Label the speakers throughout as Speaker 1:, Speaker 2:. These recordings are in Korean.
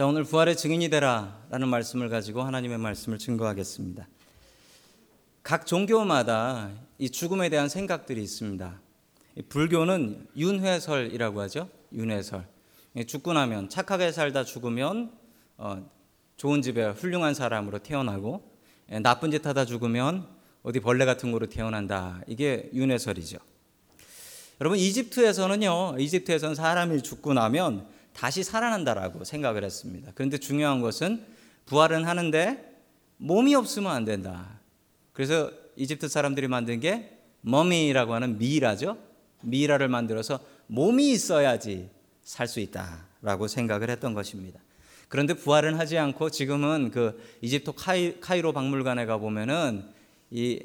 Speaker 1: 자, 오늘 부활의 증인이 되라 라는 말씀을 가지고 하나님의 말씀을 증거하겠습니다. 각 종교마다 이 죽음에 대한 생각들이 있습니다. 불교는 윤회설이라고 하죠. 윤회설. 죽고 나면 착하게 살다 죽으면 어, 좋은 집에 훌륭한 사람으로 태어나고 나쁜 짓 하다 죽으면 어디 벌레 같은 거로 태어난다. 이게 윤회설이죠. 여러분 이집트에서는요. 이집트에서는 사람이 죽고 나면 다시 살아난다라고 생각을 했습니다. 그런데 중요한 것은 부활은 하는데 몸이 없으면 안 된다. 그래서 이집트 사람들이 만든 게 머미라고 하는 미라죠. 미라를 만들어서 몸이 있어야지 살 수 있다라고 생각을 했던 것입니다. 그런데 부활은 하지 않고 지금은 그 이집트 카이, 카이로 박물관에 가 보면은 이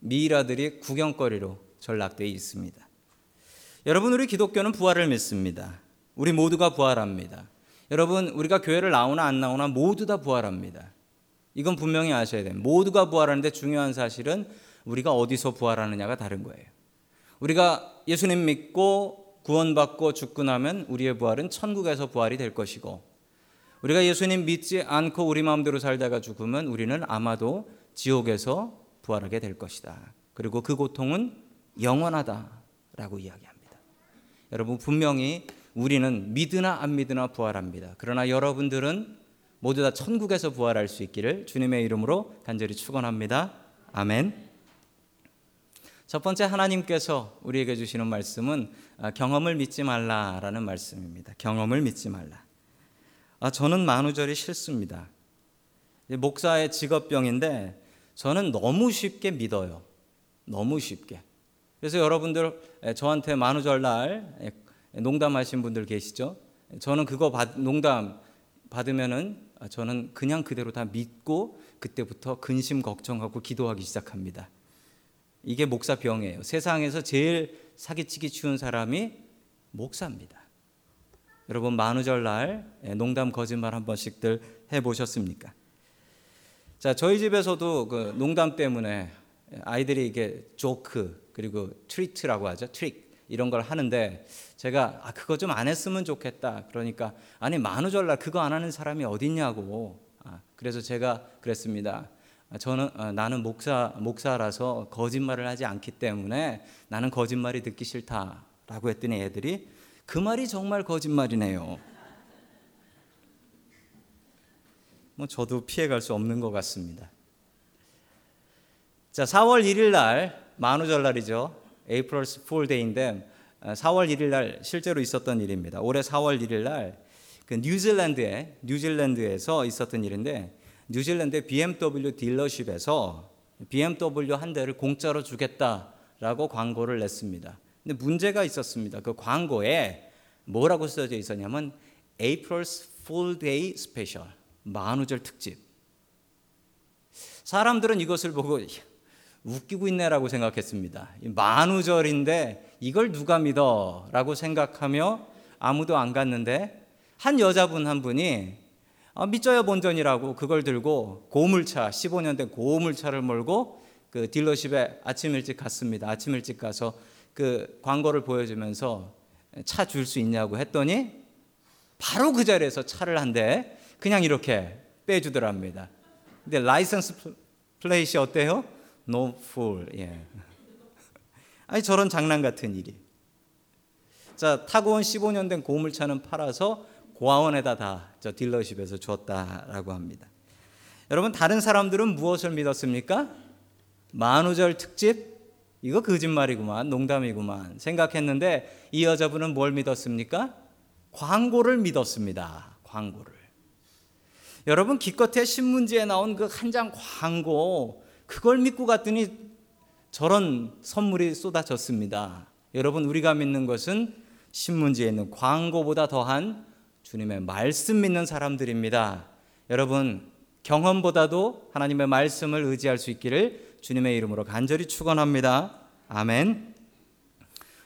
Speaker 1: 미이라들이 구경거리로 전락되어 있습니다. 여러분 우리 기독교는 부활을 믿습니다. 우리 모두가 부활합니다. 여러분 우리가 교회를 나오나 안 나오나 모두 다 부활합니다. 이건 분명히 아셔야 돼요. 모두가 부활하는데 중요한 사실은 우리가 어디서 부활하느냐가 다른 거예요. 우리가 예수님 믿고 구원받고 죽고 나면 우리의 부활은 천국에서 부활이 될 것이고 우리가 예수님 믿지 않고 우리 마음대로 살다가 죽으면 우리는 아마도 지옥에서 부활하게 될 것이다. 그리고 그 고통은 영원하다라고 이야기합니다. 여러분 분명히 우리는 믿으나 안 믿으나 부활합니다. 그러나 여러분들은 모두 다 천국에서 부활할 수 있기를 주님의 이름으로 간절히 축원합니다. 아멘. 첫 번째 하나님께서 우리에게 주시는 말씀은 아, 경험을 믿지 말라라는 말씀입니다. 경험을 믿지 말라. 아, 저는 만우절이 싫습니다. 목사의 직업병인데 저는 너무 쉽게 믿어요. 너무 쉽게. 그래서 여러분들 저한테 만우절날 농담하신 분들 계시죠? 저는 그거 받, 농담 받으면은 저는 그냥 그대로 다 믿고 그때부터 근심 걱정하고 기도하기 시작합니다. 이게 목사 병이에요. 세상에서 제일 사기치기 쉬운 사람이 목사입니다. 여러분 만우절 날 농담 거짓말 한 번씩들 해 보셨습니까? 자 저희 집에서도 그 농담 때문에 아이들이 이게 조크 그리고 treat라고 하죠. 트릭 이런 걸 하는데 제가 아 그거 좀 안 했으면 좋겠다. 그러니까 아니 만우절날 그거 안 하는 사람이 어딨냐고. 아, 그래서 제가 그랬습니다. 아, 저는 아, 나는 목사 목사라서 거짓말을 하지 않기 때문에 나는 거짓말이 듣기 싫다라고 했더니 애들이 그 말이 정말 거짓말이네요. 뭐 저도 피해갈 수 없는 것 같습니다. 자, 4월 1일 날 만우절날이죠. April's Fool Day인데 4월 1일 날 실제로 있었던 일입니다. 올해 4월 1일 날 그 뉴질랜드에 뉴질랜드에서 있었던 일인데 뉴질랜드 BMW dealership에서 BMW 한 대를 공짜로 주겠다라고 광고를 냈습니다. 근데 문제가 있었습니다. 그 광고에 뭐라고 써져 있었냐면 April's Full Day Special 만우절 특집. 사람들은 이것을 보고 웃기고 있네라고 생각했습니다. 만우절인데 이걸 누가 믿어? 라고 생각하며 아무도 안 갔는데 한 여자분 한 분이 아, 믿져야 본전이라고 그걸 들고 고물차 15년 된 고물차를 몰고 그 딜러십에 아침 일찍 갔습니다. 아침 일찍 가서 그 광고를 보여주면서 차 줄 수 있냐고 했더니 바로 그 자리에서 차를 한 대 그냥 이렇게 빼주더랍니다. 근데 라이선스 플레이시 어때요? No fool. 예. 아니 저런 장난 같은 일이. 자 타고 온 15년 된 고물차는 팔아서 고아원에다 다 저 딜러십에서 줬다라고 합니다. 여러분 다른 사람들은 무엇을 믿었습니까? 만우절 특집 이거 거짓말이구만 농담이구만 생각했는데 이 여자분은 뭘 믿었습니까? 광고를 믿었습니다. 광고를. 여러분 기껏해 신문지에 나온 그 한 장 광고 그걸 믿고 갔더니 저런 선물이 쏟아졌습니다. 여러분 우리가 믿는 것은 신문지에 있는 광고보다 더한 주님의 말씀 믿는 사람들입니다. 여러분 경험보다도 하나님의 말씀을 의지할 수 있기를 주님의 이름으로 간절히 축원합니다. 아멘.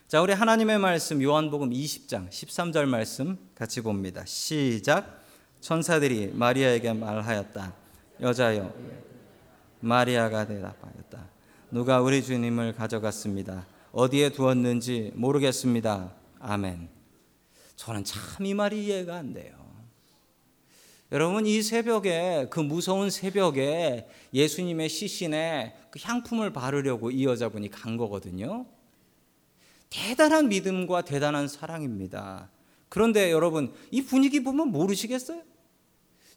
Speaker 1: 자, 우리 하나님의 말씀 요한복음 20장 13절 말씀 같이 봅니다. 시작. 천사들이 마리아에게 말하였다. 여자여 마리아가 대답하였다. 누가 우리 주님을 가져갔습니다. 어디에 두었는지 모르겠습니다. 아멘. 저는 참 이 말이 이해가 안 돼요. 여러분 이 새벽에 그 무서운 새벽에 예수님의 시신에 그 향품을 바르려고 이 여자분이 간 거거든요. 대단한 믿음과 대단한 사랑입니다. 그런데 여러분 이 분위기 보면 모르시겠어요?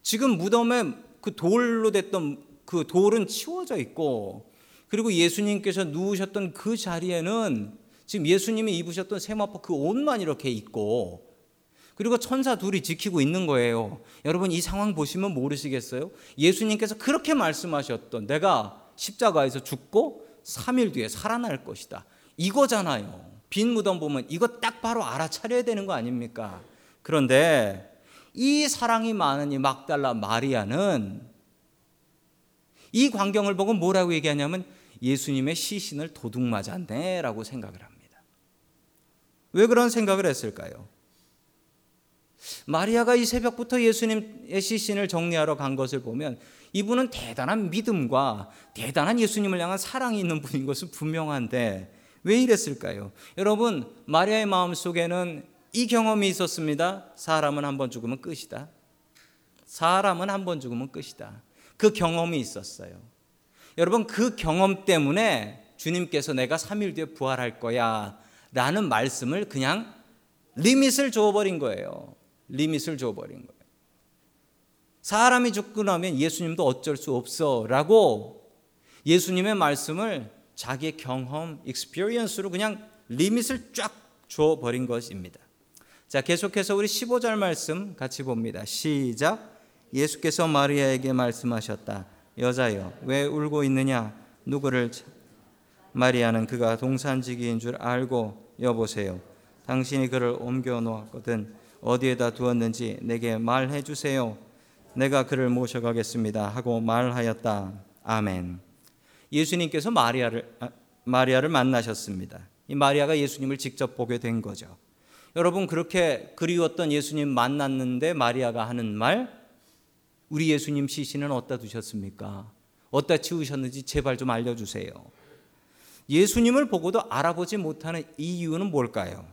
Speaker 1: 지금 무덤에 그 돌로 됐던 그 돌은 치워져 있고 그리고 예수님께서 누우셨던 그 자리에는 지금 예수님이 입으셨던 세마포 그 옷만 이렇게 있고 그리고 천사 둘이 지키고 있는 거예요. 여러분 이 상황 보시면 모르시겠어요? 예수님께서 그렇게 말씀하셨던 내가 십자가에서 죽고 3일 뒤에 살아날 것이다. 이거잖아요. 빈 무덤 보면 이거 딱 바로 알아차려야 되는 거 아닙니까? 그런데 이 사랑이 이 막달라 마리아는 이 광경을 보고 뭐라고 얘기하냐면 예수님의 시신을 도둑 맞았네라고 생각을 합니다. 왜 그런 생각을 했을까요? 마리아가 이 새벽부터 예수님의 시신을 정리하러 간 것을 보면 이분은 대단한 믿음과 대단한 예수님을 향한 사랑이 있는 분인 것은 분명한데 왜 이랬을까요? 여러분, 마리아의 마음 속에는 이 경험이 있었습니다. 사람은 한 번 죽으면 끝이다. 사람은 한 번 죽으면 끝이다. 그 경험이 있었어요. 여러분, 그 경험 때문에 주님께서 내가 3일 뒤에 부활할 거야 라는 말씀을 그냥 limit을 줘버린 거예요. limit을 줘버린 거예요. 사람이 죽고 나면 예수님도 어쩔 수 없어 라고 예수님의 말씀을 자기의 경험, experience로 그냥 limit을 쫙 줘버린 것입니다. 자, 계속해서 우리 15절 말씀 같이 봅니다. 시작. 예수께서 마리아에게 말씀하셨다. 여자여, 왜 울고 있느냐? 누구를 마리아는 그가 동산지기인 줄 알고 여보세요. 당신이 그를 옮겨 놓았거든. 어디에다 두었는지 내게 말해 주세요. 내가 그를 모셔가겠습니다. 하고 말하였다. 아멘. 예수님께서 마리아를 아, 마리아를 만나셨습니다. 이 마리아가 예수님을 직접 보게 된 거죠. 여러분 그렇게 그리웠던 예수님 만났는데 마리아가 하는 말 우리 예수님 시신은 어디다 두셨습니까? 어디다 치우셨는지 제발 좀 알려 주세요. 예수님을 보고도 알아보지 못하는 이유는 뭘까요?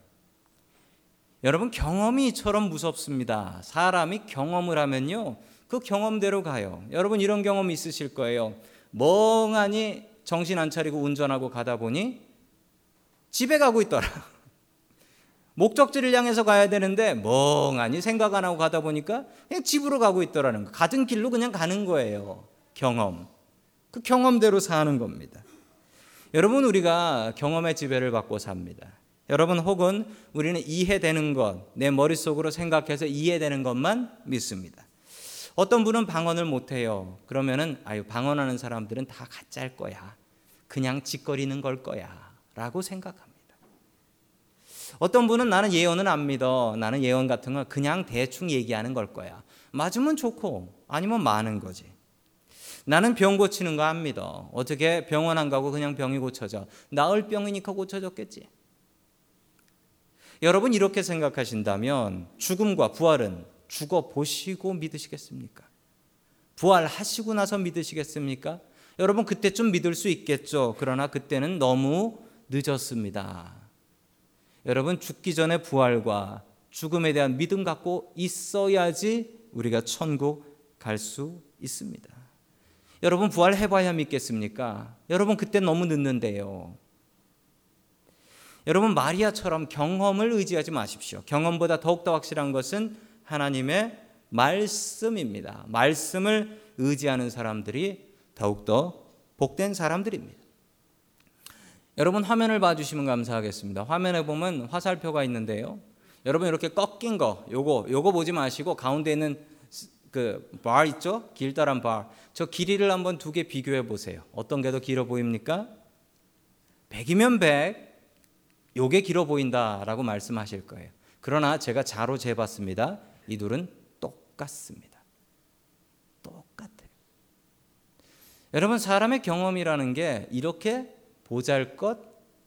Speaker 1: 여러분 경험이 이처럼 무섭습니다. 사람이 경험을 하면요. 그 경험대로 가요. 여러분 이런 경험 있으실 거예요. 멍하니 정신 안 차리고 운전하고 가다 보니 집에 가고 있더라. 목적지를 향해서 가야 되는데 멍하니 생각 안 하고 가다 보니까 그냥 집으로 가고 있더라는 거. 가던 길로 그냥 가는 거예요. 경험. 그 경험대로 사는 겁니다. 여러분 우리가 경험의 지배를 받고 삽니다. 여러분 혹은 우리는 이해되는 것, 내 머릿속으로 생각해서 이해되는 것만 믿습니다. 어떤 분은 방언을 못 해요. 그러면은 아유 방언하는 사람들은 다 가짜일 거야. 그냥 짓거리는 걸 거야라고 생각합니다. 어떤 분은 나는 예언은 안 믿어. 나는 예언 같은 건 그냥 대충 얘기하는 걸 거야. 맞으면 좋고 아니면 많은 거지. 나는 병 고치는 거 안 믿어. 어떻게 병원 안 가고 그냥 병이 고쳐져. 나을 병이니까 고쳐졌겠지. 여러분 이렇게 생각하신다면 죽음과 부활은 죽어 보시고 믿으시겠습니까? 부활하시고 나서 믿으시겠습니까? 여러분 그때쯤 믿을 수 있겠죠. 그러나 그때는 너무 늦었습니다. 여러분 죽기 전에 부활과 죽음에 대한 믿음 갖고 있어야지 우리가 천국 갈 수 있습니다. 여러분 부활해 봐야 믿겠습니까? 여러분 그때 너무 늦는데요. 여러분 마리아처럼 경험을 의지하지 마십시오. 경험보다 더욱더 확실한 것은 하나님의 말씀입니다. 말씀을 의지하는 사람들이 더욱더 복된 사람들입니다. 여러분 화면을 봐주시면 감사하겠습니다. 화면에 보면 화살표가 있는데요. 여러분 이렇게 꺾인 거, 요거 요거 보지 마시고 가운데 있는 그 bar 있죠? 길다란 bar. 저 길이를 한번 두 개 비교해 보세요. 어떤 게 더 길어 보입니까? 100이면 100, 요게 길어 보인다라고 말씀하실 거예요. 그러나 제가 자로 재봤습니다. 이 둘은 똑같습니다. 똑같아요. 여러분 사람의 경험이라는 게 이렇게 보잘 것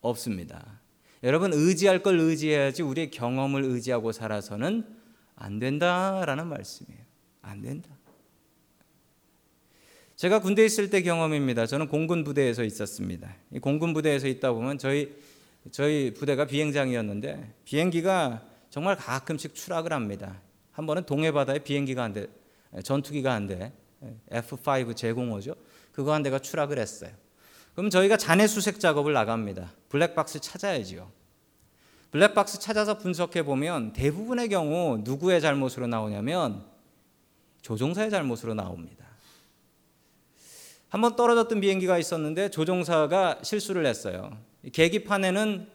Speaker 1: 없습니다. 여러분 의지할 걸 의지해야지 우리의 경험을 의지하고 살아서는 안 된다라는 말씀이에요. 안 된다. 제가 군대 있을 때 경험입니다. 저는 공군 부대에서 있었습니다. 공군 부대에서 있다 보면 저희 저희 부대가 비행장이었는데 비행기가 정말 가끔씩 추락을 합니다. 한 번은 동해 바다에 비행기가 안, 돼, 전투기가 한 대, F5 제공호죠. 그거 한 대가 추락을 했어요. 그럼 저희가 잔해 수색 작업을 나갑니다. 블랙박스 찾아야지요. 블랙박스 찾아서 분석해 보면 대부분의 경우 누구의 잘못으로 나오냐면 조종사의 잘못으로 나옵니다. 한번 떨어졌던 비행기가 있었는데 조종사가 실수를 했어요. 계기판에는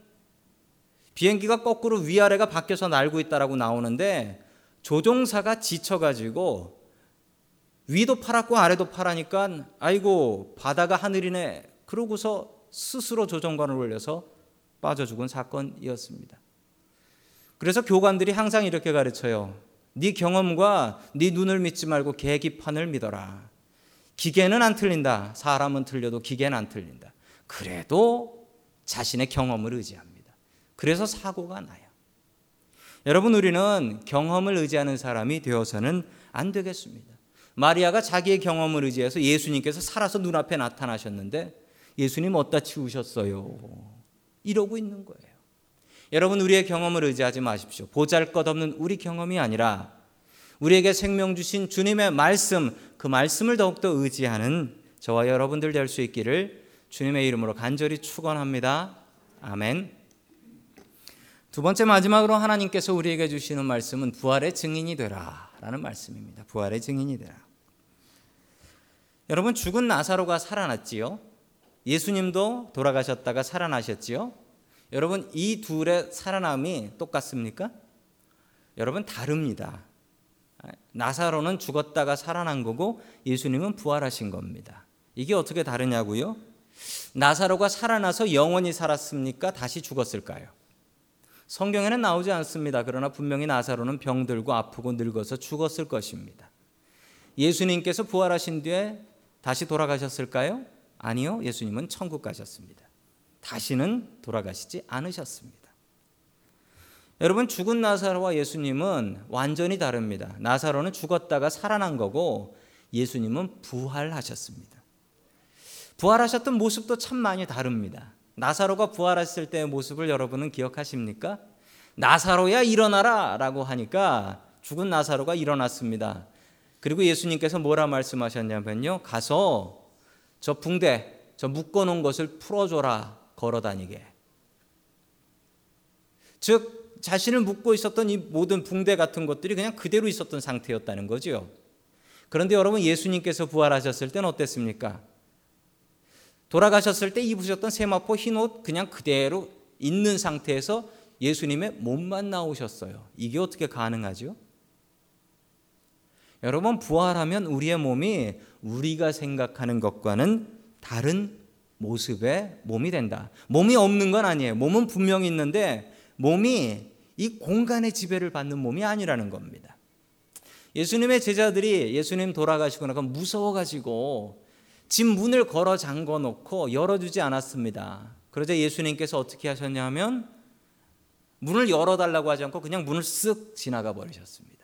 Speaker 1: 비행기가 거꾸로 위아래가 바뀌어서 날고 있다라고 나오는데 조종사가 지쳐가지고 위도 파랗고 아래도 파라니까 아이고 바다가 하늘이네 그러고서 스스로 조종관을 올려서 빠져 죽은 사건이었습니다. 그래서 교관들이 항상 이렇게 가르쳐요. 네 경험과 네 눈을 믿지 말고 계기판을 믿어라. 기계는 안 틀린다. 사람은 틀려도 기계는 안 틀린다. 그래도 자신의 경험을 의지합니다. 그래서 사고가 나요. 여러분 우리는 경험을 의지하는 사람이 되어서는 안 되겠습니다. 마리아가 자기의 경험을 의지해서 예수님께서 살아서 눈앞에 나타나셨는데 예수님 어디다 치우셨어요? 이러고 있는 거예요. 여러분 우리의 경험을 의지하지 마십시오. 보잘것없는 우리 경험이 아니라 우리에게 생명 주신 주님의 말씀 그 말씀을 더욱더 의지하는 저와 여러분들 될 수 있기를 주님의 이름으로 간절히 축원합니다. 아멘. 두 번째 마지막으로 하나님께서 우리에게 주시는 말씀은 부활의 증인이 되라라는 말씀입니다. 부활의 증인이 되라. 여러분 죽은 나사로가 살아났지요. 예수님도 돌아가셨다가 살아나셨지요. 여러분 이 둘의 살아남이 똑같습니까? 여러분 다릅니다. 나사로는 죽었다가 살아난 거고 예수님은 부활하신 겁니다. 이게 어떻게 다르냐고요? 나사로가 살아나서 영원히 살았습니까? 다시 죽었을까요? 성경에는 나오지 않습니다. 그러나 분명히 나사로는 병들고 아프고 늙어서 죽었을 것입니다. 예수님께서 부활하신 뒤에 다시 돌아가셨을까요? 아니요. 예수님은 천국 가셨습니다. 다시는 돌아가시지 않으셨습니다. 여러분 죽은 나사로와 예수님은 완전히 다릅니다. 나사로는 죽었다가 살아난 거고 예수님은 부활하셨습니다. 부활하셨던 모습도 참 많이 다릅니다. 나사로가 부활했을 때의 모습을 여러분은 기억하십니까? 나사로야 일어나라 라고 하니까 죽은 나사로가 일어났습니다. 그리고 예수님께서 뭐라 말씀하셨냐면요. 가서 저 붕대, 저 묶어 놓은 것을 풀어줘라 걸어 다니게. 즉 자신을 묶고 있었던 이 모든 붕대 같은 것들이 그냥 그대로 있었던 상태였다는 거죠. 그런데 여러분 예수님께서 부활하셨을 때는 어땠습니까? 돌아가셨을 때 입으셨던 세마포 흰 옷 그냥 그대로 있는 상태에서 예수님의 몸만 나오셨어요. 이게 어떻게 가능하죠? 여러분 부활하면 우리의 몸이 우리가 생각하는 것과는 다른 모습의 몸이 된다. 몸이 없는 건 아니에요. 몸은 분명히 있는데 몸이 이 공간의 지배를 받는 몸이 아니라는 겁니다. 예수님의 제자들이 예수님 돌아가시고 나서 무서워가지고 집 문을 걸어 잠궈 놓고 열어주지 않았습니다. 그러자 예수님께서 어떻게 하셨냐면 문을 열어달라고 하지 않고 그냥 문을 쓱 지나가 버리셨습니다.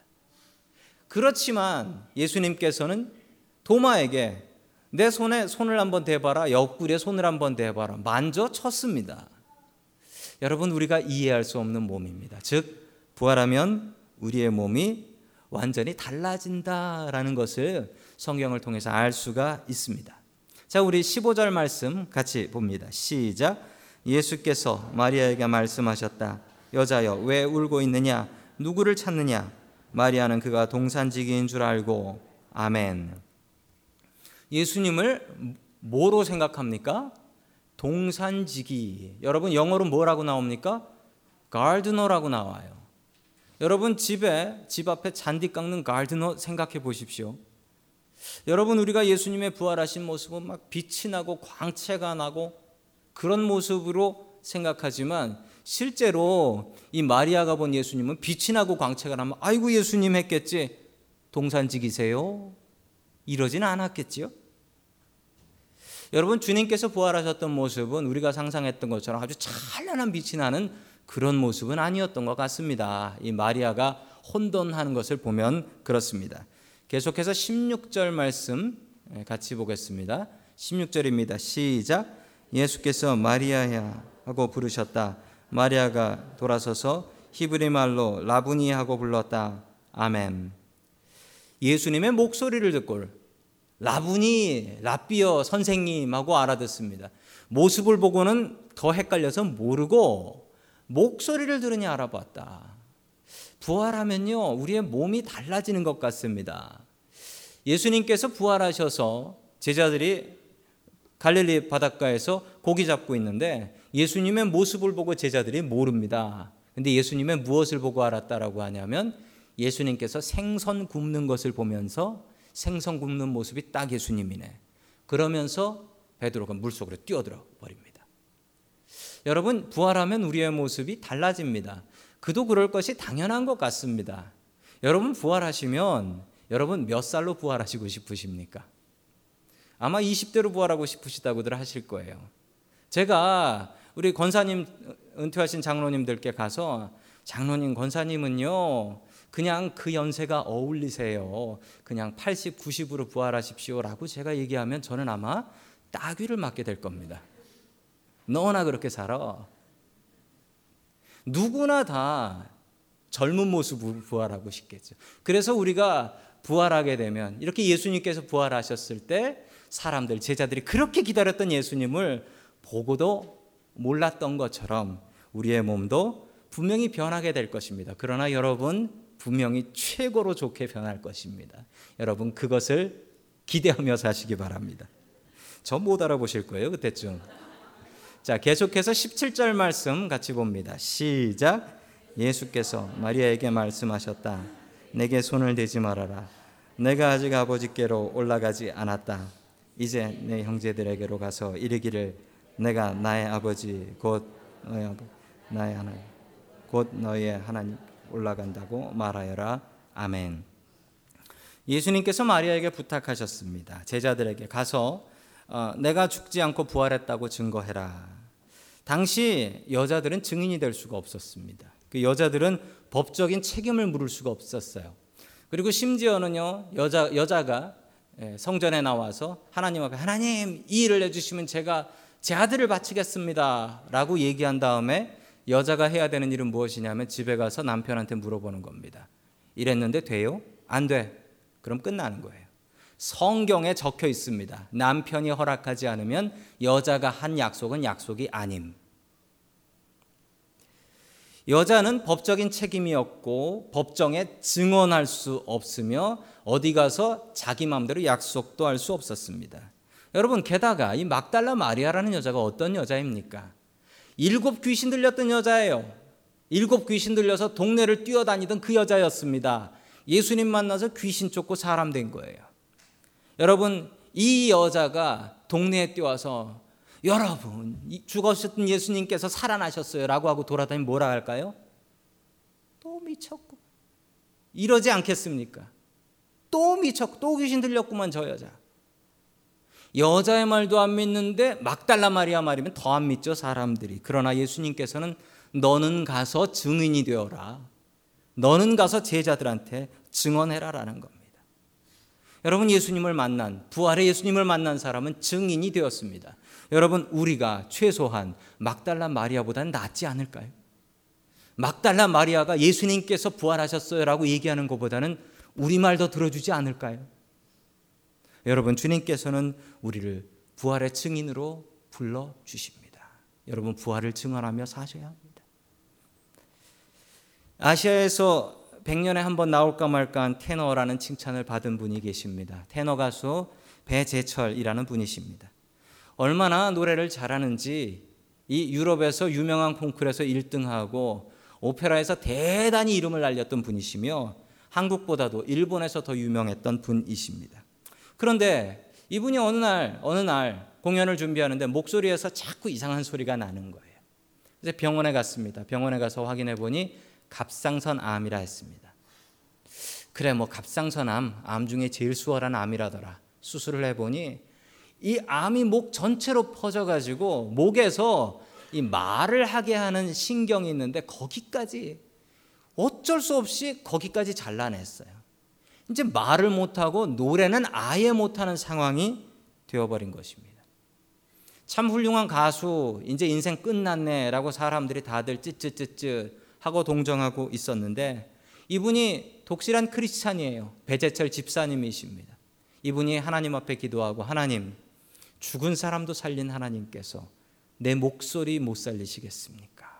Speaker 1: 그렇지만 예수님께서는 도마에게 내 손에 손을 한번 대봐라, 옆구리에 손을 한번 대봐라, 만져 쳤습니다. 여러분 우리가 이해할 수 없는 몸입니다. 즉 부활하면 우리의 몸이 완전히 달라진다라는 것을 성경을 통해서 알 수가 있습니다. 자, 우리 15절 말씀 같이 봅니다. 시작. 예수께서 마리아에게 말씀하셨다. 여자여, 왜 울고 있느냐? 누구를 찾느냐? 마리아는 그가 동산지기인 줄 알고 아멘. 예수님을 뭐로 생각합니까? 동산지기. 여러분 영어로 뭐라고 나옵니까? 가드너라고 나와요. 여러분 집에 집 앞에 잔디 깎는 가드너 생각해 보십시오. 여러분 우리가 예수님의 부활하신 모습은 막 빛이 나고 광채가 나고 그런 모습으로 생각하지만 실제로 이 마리아가 본 예수님은 빛이 나고 광채가 나면 아이고 예수님 했겠지 동산지기세요 이러지는 않았겠지요. 여러분 주님께서 부활하셨던 모습은 우리가 상상했던 것처럼 아주 찬란한 빛이 나는 그런 모습은 아니었던 것 같습니다. 이 마리아가 혼돈하는 것을 보면 그렇습니다. 계속해서 16절 말씀 예, 같이 보겠습니다. 16절입니다. 시작. 예수께서 마리아야 하고 부르셨다. 마리아가 돌아서서 히브리 말로 라부니 하고 불렀다. 아멘. 예수님의 목소리를 듣고 라분이 라비어 선생님하고 알아듣습니다. 모습을 보고는 더 헷갈려서 모르고 목소리를 들으니 알아봤다. 부활하면요, 우리의 몸이 달라지는 것 같습니다. 예수님께서 부활하셔서 제자들이 갈릴리 바닷가에서 고기 잡고 있는데 예수님의 모습을 보고 제자들이 모릅니다. 근데 예수님의 무엇을 보고 알았다라고 하냐면 예수님께서 생선 굽는 것을 보면서 생선 굽는 모습이 딱 예수님이네. 그러면서 베드로가 물속으로 뛰어들어 버립니다. 여러분 부활하면 우리의 모습이 달라집니다. 그도 그럴 것이 당연한 것 같습니다. 여러분 부활하시면 여러분 몇 살로 부활하시고 싶으십니까? 아마 20대로 부활하고 싶으시다고들 하실 거예요. 제가 우리 권사님 은퇴하신 장로님들께 가서 장로님 권사님은요 그냥 그 연세가 어울리세요. 그냥 80, 90으로 부활하십시오라고 제가 얘기하면 저는 아마 따귀를 맞게 될 겁니다. 너나 그렇게 살아. 누구나 다 젊은 모습으로 부활하고 싶겠죠. 그래서 우리가 부활하게 되면 이렇게 예수님께서 부활하셨을 때 사람들 제자들이 그렇게 기다렸던 예수님을 보고도 몰랐던 것처럼 우리의 몸도 분명히 변하게 될 것입니다. 그러나 여러분 분명히 최고로 좋게 변할 것입니다. 여러분 그것을 기대하며 사시기 바랍니다. 저 못 알아보실 거예요 그때쯤. 자 계속해서 17절 말씀 같이 봅니다. 시작. 예수께서 마리아에게 말씀하셨다. 내게 손을 대지 말아라. 내가 아직 아버지께로 올라가지 않았다. 이제 내 형제들에게로 가서 이르기를 내가 나의 아버지 곧 너의 아버 나의 하나님 곧 너의 하나님 올라간다고 말하여라. 아멘. 예수님께서 마리아에게 부탁하셨습니다. 제자들에게 가서 어, 내가 죽지 않고 부활했다고 증거해라. 당시 여자들은 증인이 될 수가 없었습니다. 그 여자들은 법적인 책임을 물을 수가 없었어요. 그리고 심지어는요 여자 여자가 예, 성전에 나와서 하나님 앞에 하나님 이 일을 해주시면 제가 제 아들을 바치겠습니다 라고 얘기한 다음에 여자가 해야 되는 일은 무엇이냐면 집에 가서 남편한테 물어보는 겁니다. 이랬는데 돼요? 안 돼. 그럼 끝나는 거예요. 성경에 적혀 있습니다. 남편이 허락하지 않으면 여자가 한 약속은 약속이 아님. 여자는 법적인 책임이 없고 법정에 증언할 수 없으며 어디 가서 자기 마음대로 약속도 할 수 없었습니다. 여러분 게다가 이 막달라 마리아라는 여자가 어떤 여자입니까? 일곱 귀신 들렸던 여자예요. 일곱 귀신 들려서 동네를 뛰어다니던 그 여자였습니다. 예수님 만나서 귀신 쫓고 사람 된 거예요. 여러분 이 여자가 동네에 뛰어와서 여러분 죽으셨던 예수님께서 살아나셨어요라고 하고 돌아다니면 뭐라 할까요? 또 미쳤고 이러지 않겠습니까? 또 미쳤고 또 귀신 들렸구만 저 여자. 여자의 말도 안 믿는데 막달라 마리아 말이면 더 안 믿죠 사람들이. 그러나 예수님께서는 너는 가서 증인이 되어라. 너는 가서 제자들한테 증언해라라는 겁니다. 여러분 예수님을 만난 부활의 예수님을 만난 사람은 증인이 되었습니다. 여러분 우리가 최소한 막달라 마리아보다는 낫지 않을까요? 막달라 마리아가 예수님께서 부활하셨어요라고 얘기하는 것보다는 우리 말 더 들어주지 않을까요? 여러분 주님께서는 우리를 부활의 증인으로 불러 주십니다. 여러분 부활을 증언하며 사셔야 합니다. 아시아에서 100년에 한 번 나올까 말까 한 테너라는 칭찬을 받은 분이 계십니다. 테너 가수 배재철이라는 분이십니다. 얼마나 노래를 잘하는지 이 유럽에서 유명한 콩쿠르에서 1등하고 오페라에서 대단히 이름을 날렸던 분이시며 한국보다도 일본에서 더 유명했던 분이십니다. 그런데 이분이 어느 날 어느 날 공연을 준비하는데 목소리에서 자꾸 이상한 소리가 나는 거예요. 그래서 병원에 갔습니다. 병원에 가서 확인해 보니 갑상선 암이라 했습니다. 그래 뭐 갑상선 암, 암 중에 제일 수월한 암이라더라. 수술을 해 보니 이 암이 목 전체로 퍼져 가지고 목에서 이 말을 하게 하는 신경이 있는데 거기까지 어쩔 수 없이 거기까지 잘라냈어요. 이제 말을 못하고 노래는 아예 못하는 상황이 되어버린 것입니다. 참 훌륭한 가수, 이제 인생 끝났네라고 사람들이 다들 찌찌찌찌 하고 동정하고 있었는데 이분이 독실한 크리스찬이에요. 배재철 집사님이십니다. 이분이 하나님 앞에 기도하고 하나님 죽은 사람도 살린 하나님께서 내 목소리 못 살리시겠습니까?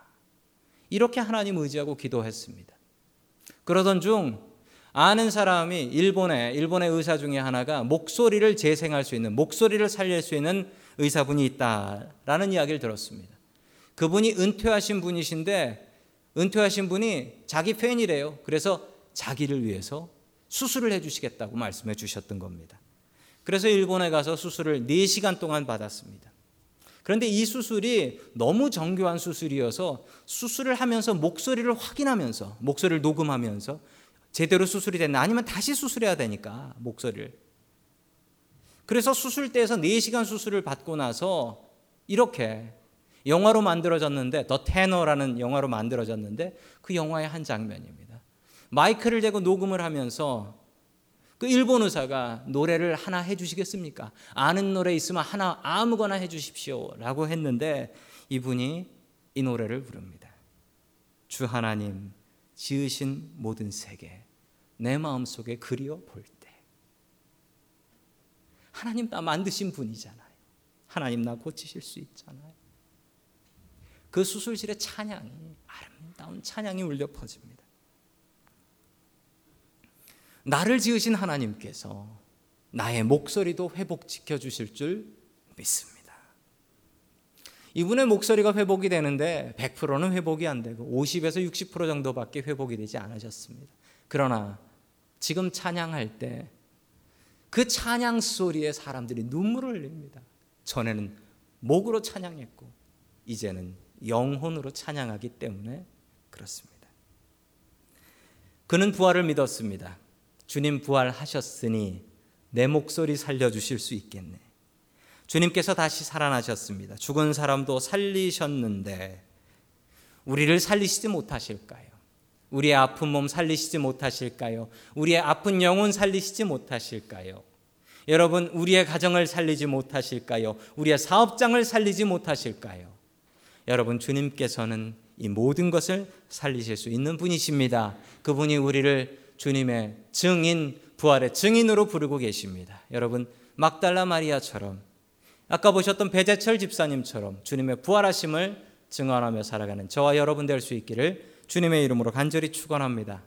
Speaker 1: 이렇게 하나님 의지하고 기도했습니다. 그러던 중 아는 사람이 일본에 일본의 의사 중에 하나가 목소리를 재생할 수 있는 목소리를 살릴 수 있는 의사분이 있다라는 이야기를 들었습니다. 그분이 은퇴하신 분이신데 은퇴하신 분이 자기 팬이래요. 그래서 자기를 위해서 수술을 해 주시겠다고 말씀해 주셨던 겁니다. 그래서 일본에 가서 수술을 4시간 동안 받았습니다. 그런데 이 수술이 너무 정교한 수술이어서 수술을 하면서 목소리를 확인하면서 목소리를 녹음하면서 제대로 수술이 됐나 아니면 다시 수술해야 되니까 목소리를 그래서 수술대에서 4시간 수술을 받고 나서 이렇게 영화로 만들어졌는데 더 테너라는 영화로 만들어졌는데 그 영화의 한 장면입니다. 마이크를 대고 녹음을 하면서 그 일본 의사가 노래를 하나 해 주시겠습니까? 아는 노래 있으면 하나 아무거나 해 주십시오라고 했는데 이분이 이 노래를 부릅니다. 주 하나님 지으신 모든 세계 내 마음속에 그리워 볼 때. 하나님 나 만드신 분이잖아요. 하나님 나 고치실 수 있잖아요. 그 수술실에 찬양이 아름다운 찬양이 울려 퍼집니다. 나를 지으신 하나님께서 나의 목소리도 회복시켜 주실 줄 믿습니다. 이분의 목소리가 회복이 되는데 100%는 회복이 안 되고 50에서 60% 정도밖에 회복이 되지 않으셨습니다. 그러나 지금 찬양할 때 그 찬양 소리에 사람들이 눈물을 흘립니다. 전에는 목으로 찬양했고 이제는 영혼으로 찬양하기 때문에 그렇습니다. 그는 부활을 믿었습니다. 주님 부활하셨으니 내 목소리 살려주실 수 있겠네. 주님께서 다시 살아나셨습니다. 죽은 사람도 살리셨는데 우리를 살리시지 못하실까요? 우리의 아픈 몸 살리시지 못하실까요? 우리의 아픈 영혼 살리시지 못하실까요? 여러분, 우리의 가정을 살리지 못하실까요? 우리의 사업장을 살리지 못하실까요? 여러분, 주님께서는 이 모든 것을 살리실 수 있는 분이십니다. 그분이 우리를 주님의 증인, 부활의 증인으로 부르고 계십니다. 여러분, 막달라 마리아처럼 아까 보셨던 배재철 집사님처럼 주님의 부활하심을 증언하며 살아가는 저와 여러분 될 수 있기를 주님의 이름으로 간절히 축원합니다.